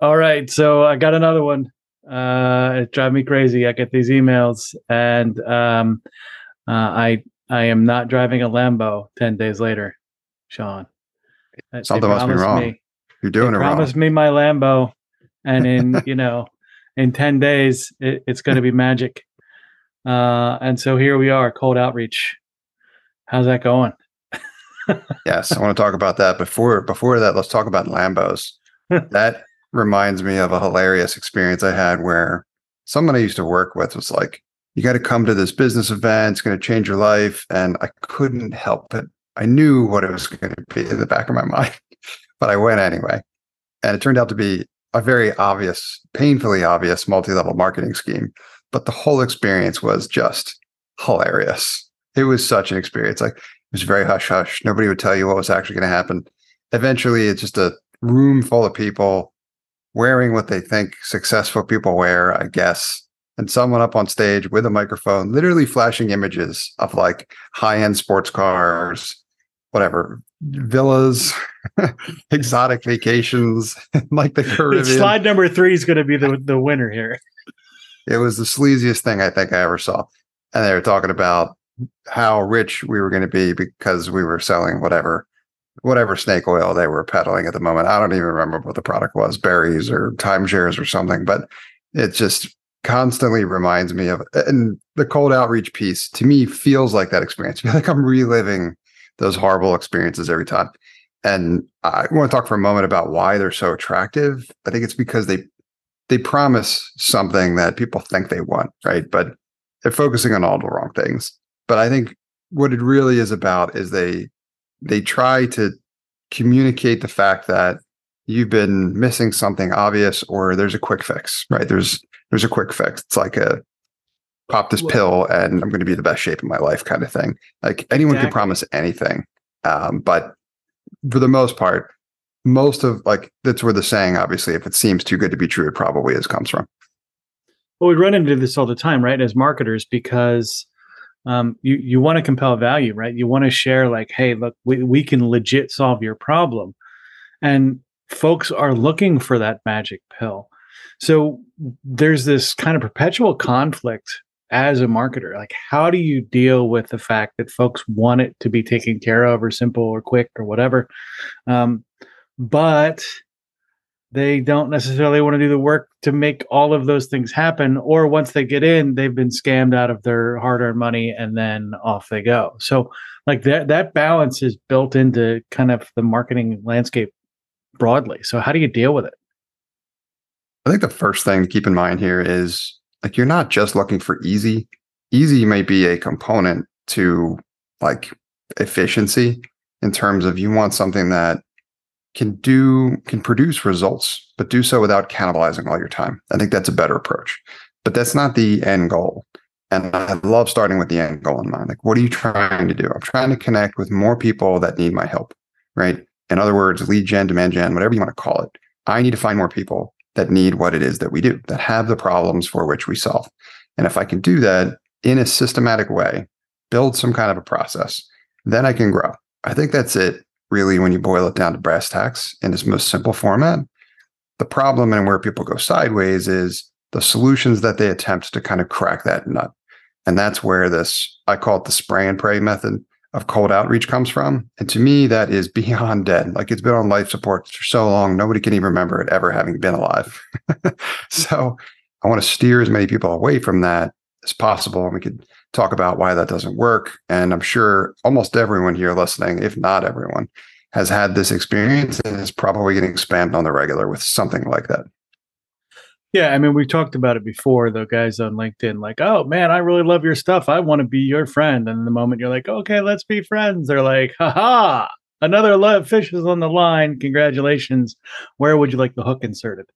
All right, so I got another one. Uh, it drives me crazy. I get these emails, and um, uh, I I am not driving a Lambo ten days later, Sean. Something must be wrong. Me, You're doing it wrong. promised me my Lambo, and in you know, in ten days, it, it's going to be magic. Uh, and so here we are, cold outreach. How's that going? yes, I want to talk about that. Before before that, let's talk about Lambos. that reminds me of a hilarious experience I had where someone I used to work with was like, "You got to come to this business event. It's going to change your life," and I couldn't help it. I knew what it was going to be in the back of my mind, but I went anyway. And it turned out to be a very obvious, painfully obvious multi-level marketing scheme. But the whole experience was just hilarious. It was such an experience. Like it was very hush hush. Nobody would tell you what was actually going to happen. Eventually, it's just a room full of people wearing what they think successful people wear, I guess. And someone up on stage with a microphone, literally flashing images of like high end sports cars, whatever, villas, exotic vacations, like the Caribbean. Slide number three is going to be the, the winner here. It was the sleaziest thing I think I ever saw. And they were talking about how rich we were going to be because we were selling whatever whatever snake oil they were peddling at the moment. I don't even remember what the product was, berries or timeshares or something, but it just constantly reminds me of and the cold outreach piece to me feels like that experience. Like I'm reliving those horrible experiences every time. And I want to talk for a moment about why they're so attractive. I think it's because they they promise something that people think they want, right? But they're focusing on all the wrong things. But I think what it really is about is they they try to communicate the fact that you've been missing something obvious or there's a quick fix, right? There's there's a quick fix. It's like a pop this pill and I'm going to be the best shape of my life kind of thing. Like anyone Exactly. can promise anything. Um, but for the most part, most of like that's where the saying, obviously, if it seems too good to be true, it probably is comes from. Well, we run into this all the time, right? As marketers, because um, you you want to compel value, right? You want to share, like, hey, look, we we can legit solve your problem, and folks are looking for that magic pill. So there's this kind of perpetual conflict as a marketer. Like, how do you deal with the fact that folks want it to be taken care of, or simple, or quick, or whatever, um, but they don't necessarily want to do the work to make all of those things happen or once they get in they've been scammed out of their hard-earned money and then off they go. So like that that balance is built into kind of the marketing landscape broadly. So how do you deal with it? I think the first thing to keep in mind here is like you're not just looking for easy. Easy may be a component to like efficiency in terms of you want something that can do can produce results, but do so without cannibalizing all your time. I think that's a better approach. But that's not the end goal. And I love starting with the end goal in mind. Like, what are you trying to do? I'm trying to connect with more people that need my help, right? In other words, lead gen, demand gen, whatever you want to call it. I need to find more people that need what it is that we do, that have the problems for which we solve. And if I can do that in a systematic way, build some kind of a process, then I can grow. I think that's it, really, when you boil it down to brass tacks in its most simple format. The problem and where people go sideways is the solutions that they attempt to kind of crack that nut. And that's where this, I call it the spray and pray method of cold outreach comes from. And to me, that is beyond dead. Like it's been on life support for so long, nobody can even remember it ever having been alive. so I want to steer as many people away from that as possible. And we could talk about why that doesn't work. And I'm sure almost everyone here listening, if not everyone, has had this experience and is probably getting spammed on the regular with something like that. yeah i mean we talked about it before the guys on linkedin like oh man i really love your stuff. I want to be your friend. And the moment you're like okay let's be friends they're like haha another lo- fish is on the line. Congratulations. Where would you like the hook inserted?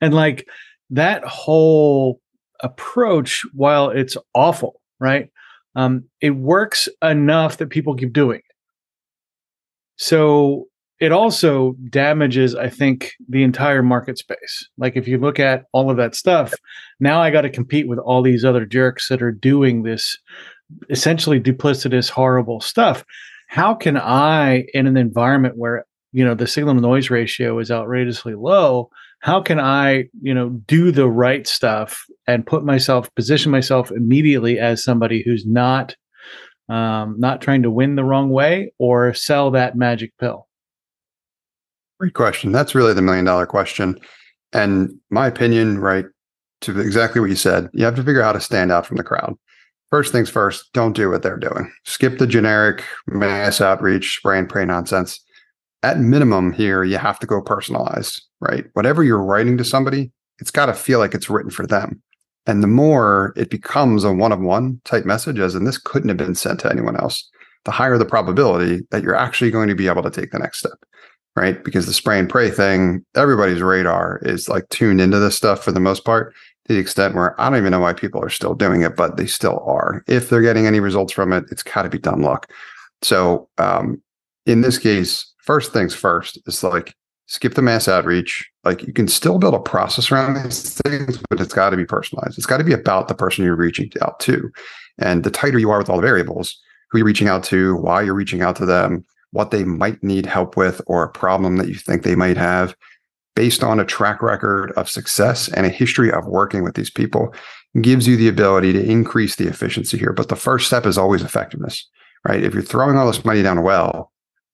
And like that whole approach while it's awful right? Um, it works enough that people keep doing it. So it also damages i think the entire market space. Like if you look at all of that stuff now i got to compete with all these other jerks that are doing this essentially duplicitous horrible stuff. How can i in an environment where you know the signal to noise ratio is outrageously low how can I, you know, do the right stuff and put myself, position myself immediately as somebody who's not, um, not trying to win the wrong way or sell that magic pill? Great question. That's really the million dollar question. And my opinion, right, to exactly what you said, you have to figure out how to stand out from the crowd. First things first, don't do what they're doing. Skip the generic mass outreach, spray and pray nonsense. At minimum, here, you have to go personalized, right? Whatever you're writing to somebody, it's got to feel like it's written for them. And the more it becomes a one of one type message, as in this couldn't have been sent to anyone else, the higher the probability that you're actually going to be able to take the next step right? Because the spray and pray thing, everybody's radar is like tuned into this stuff for the most part to the extent where I don't even know why people are still doing it, but they still are. If they're getting any results from it, it's got to be dumb luck. So um, in this case, first things first is like skip the mass outreach. Like you can still build a process around these things, but it's got to be personalized. It's got to be about the person you're reaching out to. And the tighter you are with all the variables, who you're reaching out to, why you're reaching out to them, what they might need help with or a problem that you think they might have based on a track record of success and a history of working with these people gives you the ability to increase the efficiency here. But the first step is always effectiveness, right? If you're throwing all this money down a well,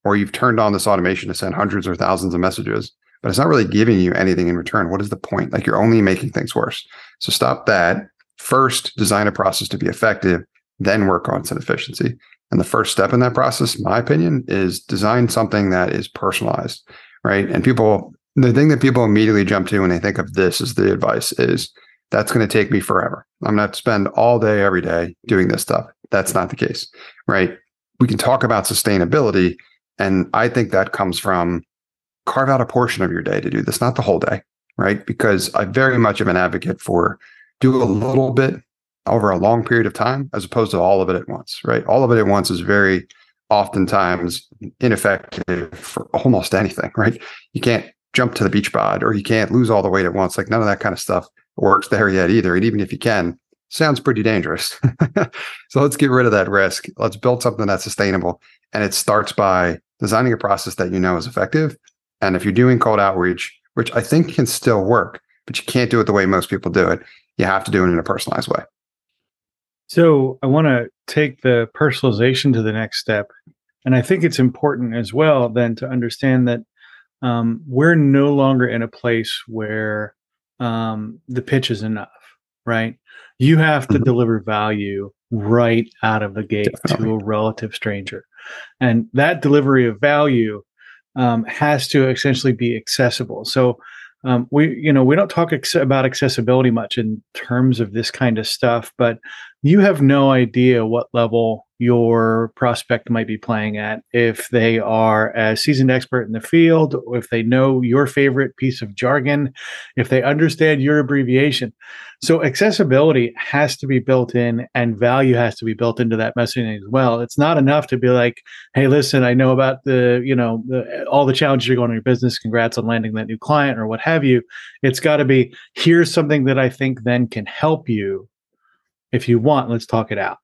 or you've turned on this automation to send hundreds or thousands of messages, but it's not really giving you anything in return. What is the point? Like you're only making things worse. So stop that. First, design a process to be effective, then work on some efficiency. And the first step in that process, my opinion, is design something that is personalized, right? And people, the thing that people immediately jump to when they think of this as the advice is that's going to take me forever. I'm going to spend all day, every day doing this stuff. That's not the case, right? We can talk about sustainability. And I think that comes from carve out a portion of your day to do this, not the whole day, right? Because I very much am an advocate for do a little bit over a long period of time as opposed to all of it at once, right? All of it at once is very oftentimes ineffective for almost anything, right? You can't jump to the beach bod or you can't lose all the weight at once. Like none of that kind of stuff works there yet either. And even if you can, sounds pretty dangerous. so let's get rid of that risk. Let's build something that's sustainable. And it starts by designing a process that you know is effective. And if you're doing cold outreach, which I think can still work, but you can't do it the way most people do it, you have to do it in a personalized way. So I want to take the personalization to the next step. And I think it's important as well then to understand that um, we're no longer in a place where um, the pitch is enough, right? You have to mm-hmm. deliver value right out of the gate Definitely. to a relative stranger. And that delivery of value um, has to essentially be accessible. So um, we you know we don't talk ex- about accessibility much in terms of this kind of stuff but you have no idea what level your prospect might be playing at. If they are a seasoned expert in the field if they know your favorite piece of jargon if they understand your abbreviation. So accessibility has to be built in and value has to be built into that messaging as well. It's not enough to be like hey listen i know about the you know the, all the challenges you're going in your business. Congrats on landing that new client or what have you. It's got to be here's something that i think then can help you if you want let's talk it out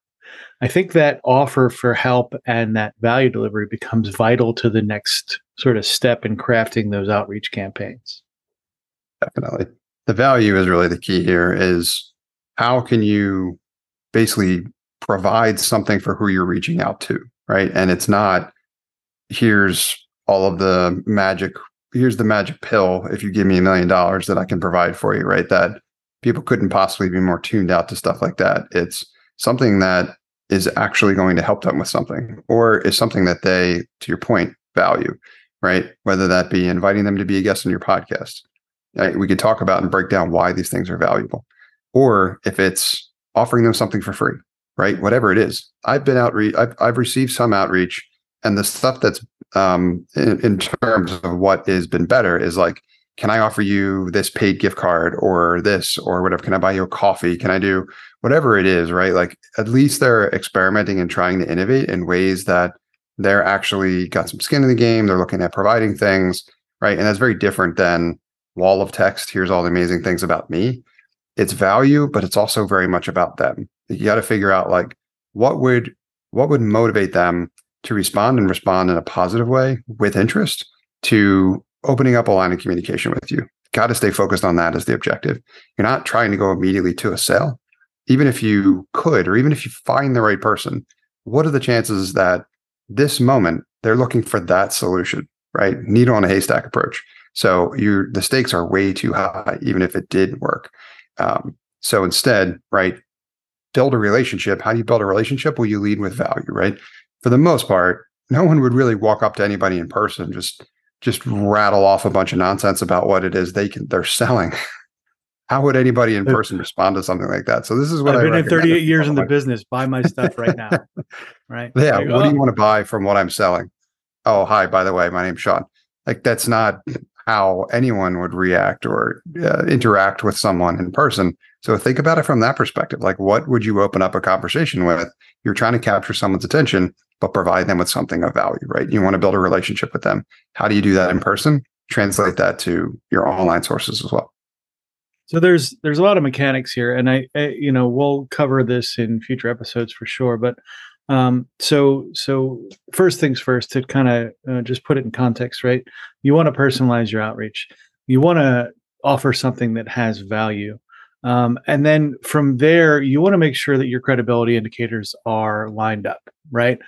I think that offer for help and that value delivery becomes vital to the next sort of step in crafting those outreach campaigns. Definitely. The value is really the key here is how can you basically provide something for who you're reaching out to, right? And it's not here's all of the magic here's the magic pill if you give me a million dollars that I can provide for you, right? That people couldn't possibly be more tuned out to stuff like that. It's something that is actually going to help them with something or is something that they, to your point, value, right? Whether that be inviting them to be a guest on your podcast. Right? We could talk about and break down why these things are valuable. Or if it's offering them something for free, right? Whatever it is. I've been outreach, I've, I've received some outreach, and the stuff that's um, in, in terms of what has been better is like, can I offer you this paid gift card or this or whatever? Can I buy you a coffee? Can I do whatever it is, right? Like at least they're experimenting and trying to innovate in ways that they're actually got some skin in the game. They're looking at providing things, right? And that's very different than wall of text. Here's all the amazing things about me. It's value, but it's also very much about them. You got to figure out like what would what would motivate them to respond and respond in a positive way with interest to opening up a line of communication with you. got to stay focused on that as the objective. You're not trying to go immediately to a sale. Even if you could, or even if you find the right person, what are the chances that this moment they're looking for that solution, right? Needle on a haystack approach. So you the stakes are way too high, even if it did work. Um, so instead, right, build a relationship. How do you build a relationship? Well, you lead with value, right? For the most part, no one would really walk up to anybody in person just just rattle off a bunch of nonsense about what it is they can they're selling. How would anybody in person respond to something like that? So this is what I've been in 38 years in the business. Buy my stuff right now. right? Yeah. Like, what oh. do you want to buy from what I'm selling? Oh, hi. By the way, my name's Sean. Like that's not how anyone would react or uh, interact with someone in person. So think about it from that perspective. Like, what would you open up a conversation with? You're trying to capture someone's attention, but provide them with something of value, right? You want to build a relationship with them. How do you do that in person? Translate that to your online sources as well. So there's there's a lot of mechanics here, and I, I you know we'll cover this in future episodes for sure. But um, so so first things first to kind of uh, just put it in context, right? You want to personalize your outreach. You want to offer something that has value. Um, and then from there, you want to make sure that your credibility indicators are lined up, right?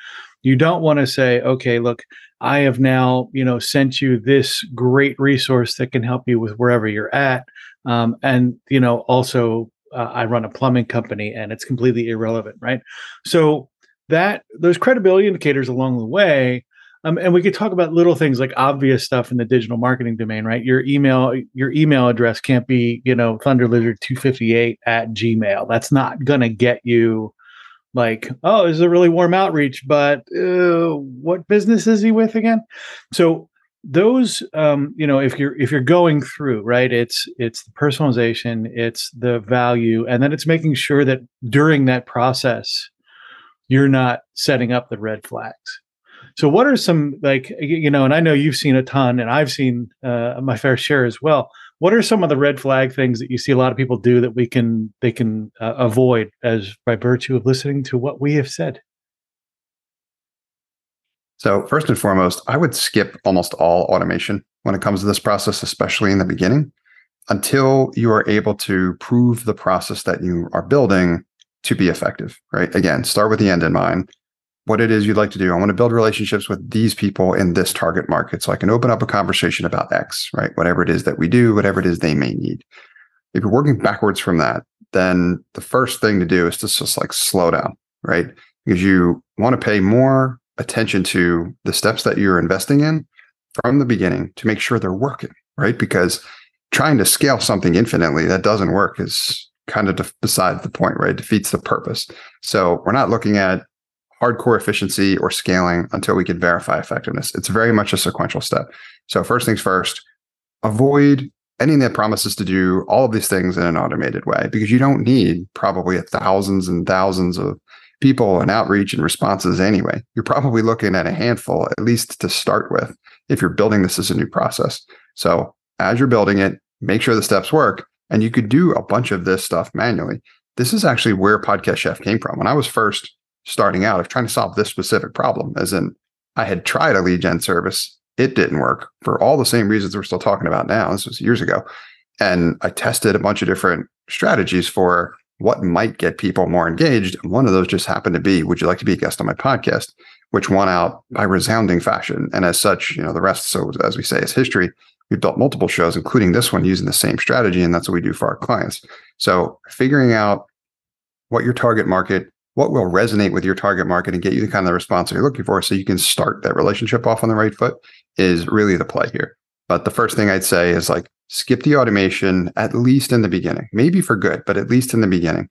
You don't want to say, okay, look, I have now, you know, sent you this great resource that can help you with wherever you're at. Um, and, you know, also uh, I run a plumbing company and it's completely irrelevant, right? So that those credibility indicators along the way um, and we could talk about little things like obvious stuff in the digital marketing domain, right? Your email, your email address can't be, you know, thunderlizard258 at Gmail. That's not gonna get you like, oh, this is a really warm outreach, but uh, what business is he with again? So those um, you know if you're if you're going through right it's it's the personalization it's the value and then it's making sure that during that process you're not setting up the red flags so what are some like you know and i know you've seen a ton and i've seen uh, my fair share as well what are some of the red flag things that you see a lot of people do that we can they can uh, avoid as by virtue of listening to what we have said so, first and foremost, I would skip almost all automation when it comes to this process, especially in the beginning, until you are able to prove the process that you are building to be effective, right? Again, start with the end in mind. What it is you'd like to do. I want to build relationships with these people in this target market so I can open up a conversation about X, right? Whatever it is that we do, whatever it is they may need. If you're working backwards from that, then the first thing to do is to just like slow down, right? Because you want to pay more attention to the steps that you're investing in from the beginning to make sure they're working, right? Because trying to scale something infinitely that doesn't work is kind of beside the point, right? It defeats the purpose. So we're not looking at hardcore efficiency or scaling until we can verify effectiveness. It's very much a sequential step. So first things first, avoid anything that promises to do all of these things in an automated way because you don't need probably thousands and thousands of people and outreach and responses anyway. You're probably looking at a handful, at least to start with, if you're building this as a new process. So as you're building it, make sure the steps work. And you could do a bunch of this stuff manually. This is actually where Podcast Chef came from. When I was first starting out of trying to solve this specific problem, as in I had tried a lead gen service, it didn't work for all the same reasons we're still talking about now. This was years ago. And I tested a bunch of different strategies for what might get people more engaged. One of those just happened to be, would you like to be a guest on my podcast? Which won out by resounding fashion. And as such, you know, the rest, so as we say, is history. We've built multiple shows, including this one, using the same strategy. And that's what we do for our clients. So figuring out what your target market, what will resonate with your target market and get you the kind of response that you're looking for so you can start that relationship off on the right foot is really the play here. But the first thing I'd say is like skip the automation at least in the beginning, maybe for good, but at least in the beginning,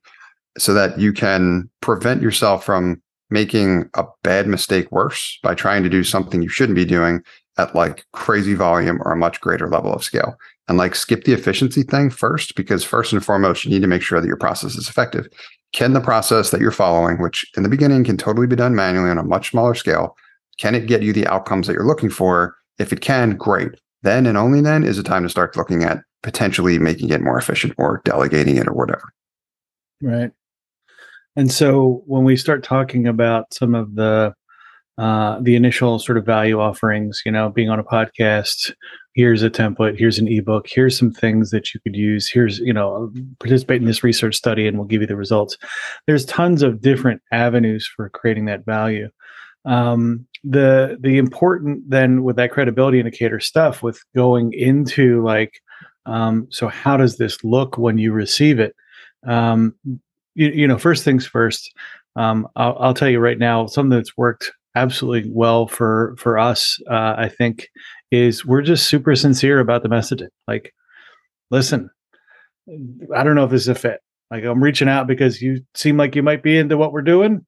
so that you can prevent yourself from making a bad mistake worse by trying to do something you shouldn't be doing at like crazy volume or a much greater level of scale. And like skip the efficiency thing first, because first and foremost, you need to make sure that your process is effective. Can the process that you're following, which in the beginning can totally be done manually on a much smaller scale, can it get you the outcomes that you're looking for? If it can, great then and only then is it time to start looking at potentially making it more efficient or delegating it or whatever. Right. And so when we start talking about some of the uh, the initial sort of value offerings, you know, being on a podcast, here's a template, here's an ebook, here's some things that you could use, here's, you know, participate in this research study and we'll give you the results. There's tons of different avenues for creating that value. Um, the the important then with that credibility indicator stuff with going into like um, so how does this look when you receive it um, you, you know first things first um, I'll, I'll, tell you right now something that's worked absolutely well for for us uh, i think is we're just super sincere about the messaging. Like listen i don't know if this is a fit. Like i'm reaching out because you seem like you might be into what we're doing.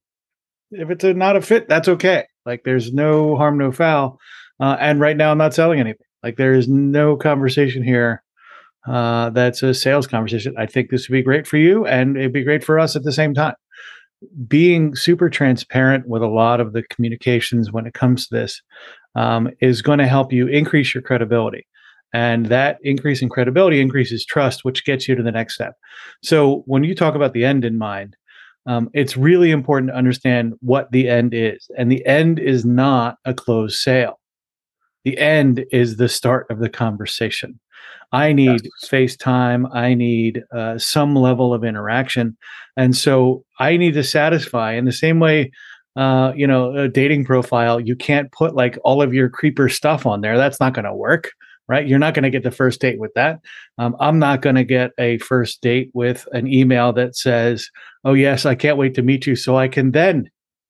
If it's a, not a fit that's okay. Like there's no harm no foul. Uh, and right now i'm not selling anything. Like there is no conversation here uh, that's a sales conversation. I think this would be great for you and it'd be great for us at the same time being super transparent with a lot of the communications when it comes to this um, is going to help you increase your credibility. And that increase in credibility increases trust, which gets you to the next step. So when you talk about the end in mind, um, it's really important to understand what the end is. And the end is not a closed sale. The end is the start of the conversation. I need yes. FaceTime. I need uh, some level of interaction. And so I need to satisfy in the same way, uh, you know, a dating profile, you can't put like all of your creeper stuff on there. That's not going to work, right? You're not going to get the first date with that. Um, I'm not going to get a first date with an email that says, oh, yes, I can't wait to meet you so I can then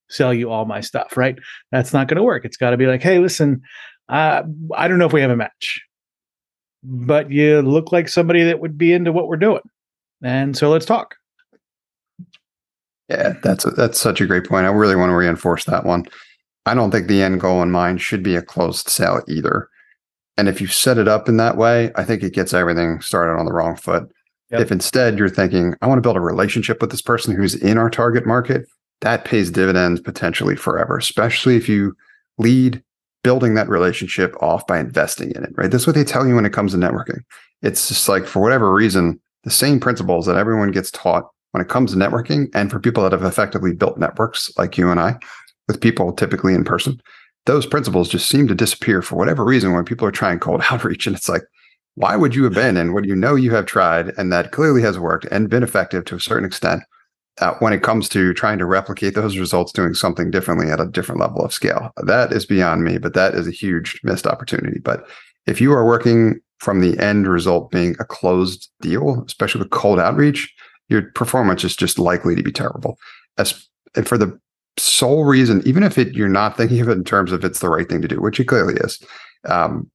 sell you all my stuff, right? That's not going to work. It's got to be like, hey, listen, uh, I don't know if we have a match but you look like somebody that would be into what we're doing. And so let's talk. Yeah, that's a, that's such a great point. I really want to reinforce that one. I don't think the end goal in mind should be a closed sale either. And if you set it up in that way, I think it gets everything started on the wrong foot. Yep. If instead you're thinking, I want to build a relationship with this person who's in our target market, that pays dividends potentially forever, especially if you lead building that relationship off by investing in it, right? That's what they tell you when it comes to networking. It's just like, for whatever reason, the same principles that everyone gets taught when it comes to networking and for people that have effectively built networks like you and I with people typically in person, those principles just seem to disappear for whatever reason when people are trying cold outreach. And it's like, why would you abandon what you know you have tried and that clearly has worked and been effective to a certain extent uh, when it comes to trying to replicate those results doing something differently at a different level of scale. That is beyond me, but that is a huge missed opportunity. But if you are working from the end result being a closed deal, especially with cold outreach, your performance is just likely to be terrible. As and for the sole reason, even if it, you're not thinking of it in terms of it's the right thing to do, which it clearly is, um,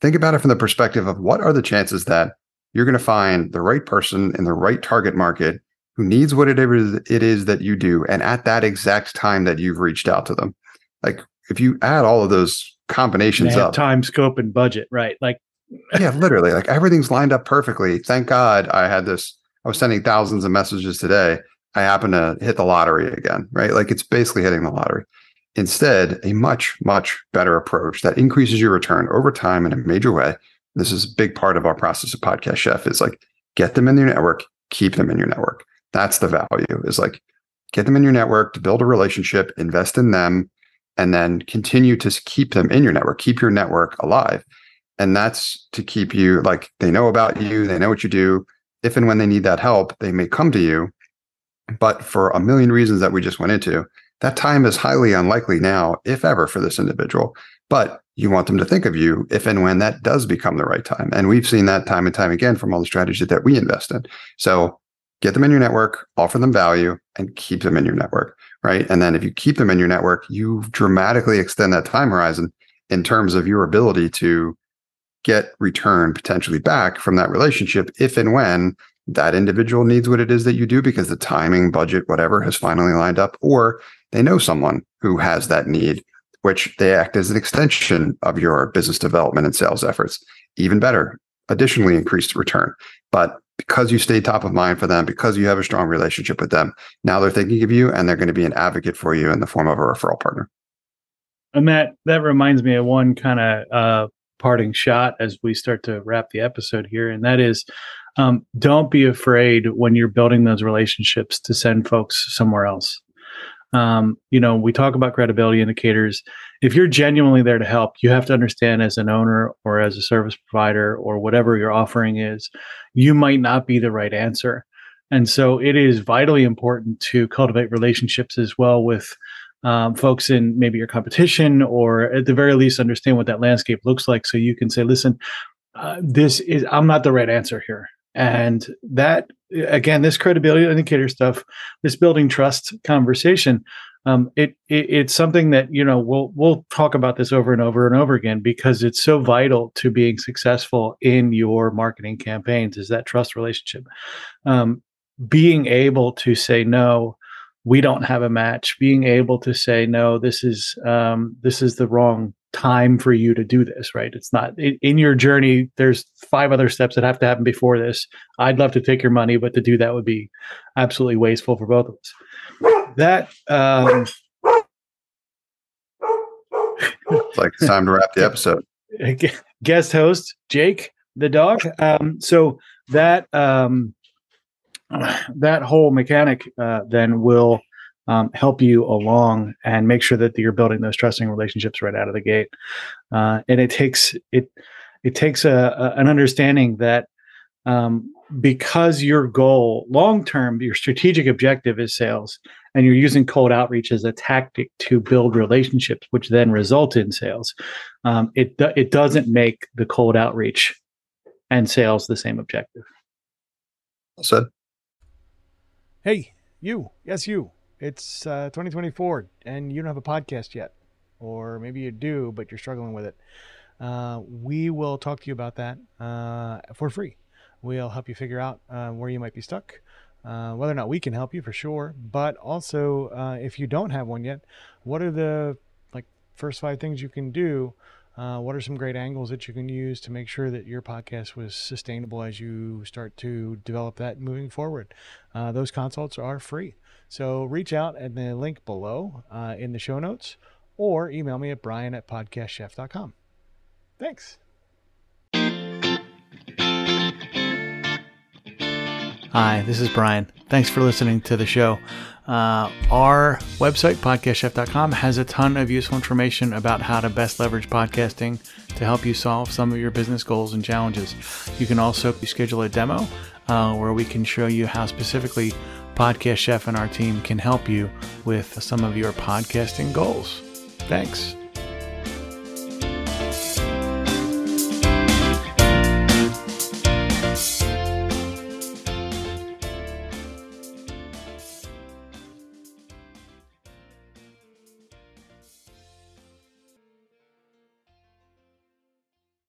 think about it from the perspective of what are the chances that you're going to find the right person in the right target market who needs whatever it is, it is that you do and at that exact time that you've reached out to them. Like if you add all of those combinations up time scope and budget right like yeah literally like everything's lined up perfectly. Thank god i had this i was sending thousands of messages today. I happen to hit the lottery again right? Like it's basically hitting the lottery. Instead a much much better approach that increases your return over time in a major way. This is a big part of our process of podcast chef is like get them in your network keep them in your network that's the value is like get them in your network to build a relationship, invest in them, and then continue to keep them in your network, keep your network alive. And that's to keep you like they know about you, they know what you do. If and when they need that help, they may come to you. But for a million reasons that we just went into, that time is highly unlikely now, if ever, for this individual. But you want them to think of you if and when that does become the right time. And we've seen that time and time again from all the strategy that we invest in. So get them in your network, offer them value, and keep them in your network. Right. And then if you keep them in your network, you dramatically extend that time horizon in terms of your ability to get return potentially back from that relationship if and when that individual needs what it is that you do because the timing, budget, whatever has finally lined up, or they know someone who has that need, which they act as an extension of your business development and sales efforts. Even better, additionally increased return. But because you stay top of mind for them, because you have a strong relationship with them, now they're thinking of you and they're going to be an advocate for you in the form of a referral partner. And that that reminds me of one kind of uh, parting shot as we start to wrap the episode here, and that is, um, don't be afraid when you're building those relationships to send folks somewhere else. Um, you know, we talk about credibility indicators. If you're genuinely there to help, you have to understand as an owner or as a service provider or whatever your offering is, you might not be the right answer. And so it is vitally important to cultivate relationships as well with um, folks in maybe your competition, or at the very least, understand what that landscape looks like so you can say, listen, uh, this is, I'm not the right answer here. And that, again, this credibility indicator stuff, this building trust conversation, um, it, it, it's something that you know we'll we'll talk about this over and over and over again because it's so vital to being successful in your marketing campaigns. Is that trust relationship? Um, being able to say no we don't have a match being able to say no this is um, this is the wrong time for you to do this right? It's not in, in, your journey there's five other steps that have to happen before this. I'd love to take your money but to do that would be absolutely wasteful for both of us. That um it's like it's time to wrap the episode. Guest host jake the dog. Um so that um that whole mechanic uh, then will um, help you along and make sure that you're building those trusting relationships right out of the gate. Uh, and it takes it it takes a, a an understanding that um, because your goal long term, your strategic objective is sales, and you're using cold outreach as a tactic to build relationships, which then result in sales. Um, it it doesn't make the cold outreach and sales the same objective. Well said. Hey, you. Yes, you. It's uh, 2024 and you don't have a podcast yet. Or maybe you do, but you're struggling with it. Uh, we will talk to you about that uh, for free. We'll help you figure out uh, where you might be stuck, uh, whether or not we can help you for sure. But also, uh, if you don't have one yet, what are the like first five things you can do what are some great angles that you can use to make sure that your podcast was sustainable as you start to develop that moving forward? Those consults are free. So reach out at the link below uh, in the show notes or email me at brian at podcastchef.com. Thanks. Hi, this is Brian. Thanks for listening to the show. Uh, our website, podcastchef.com, has a ton of useful information about how to best leverage podcasting to help you solve some of your business goals and challenges. You can also schedule a demo uh, where we can show you how specifically Podcast Chef and our team can help you with some of your podcasting goals. Thanks.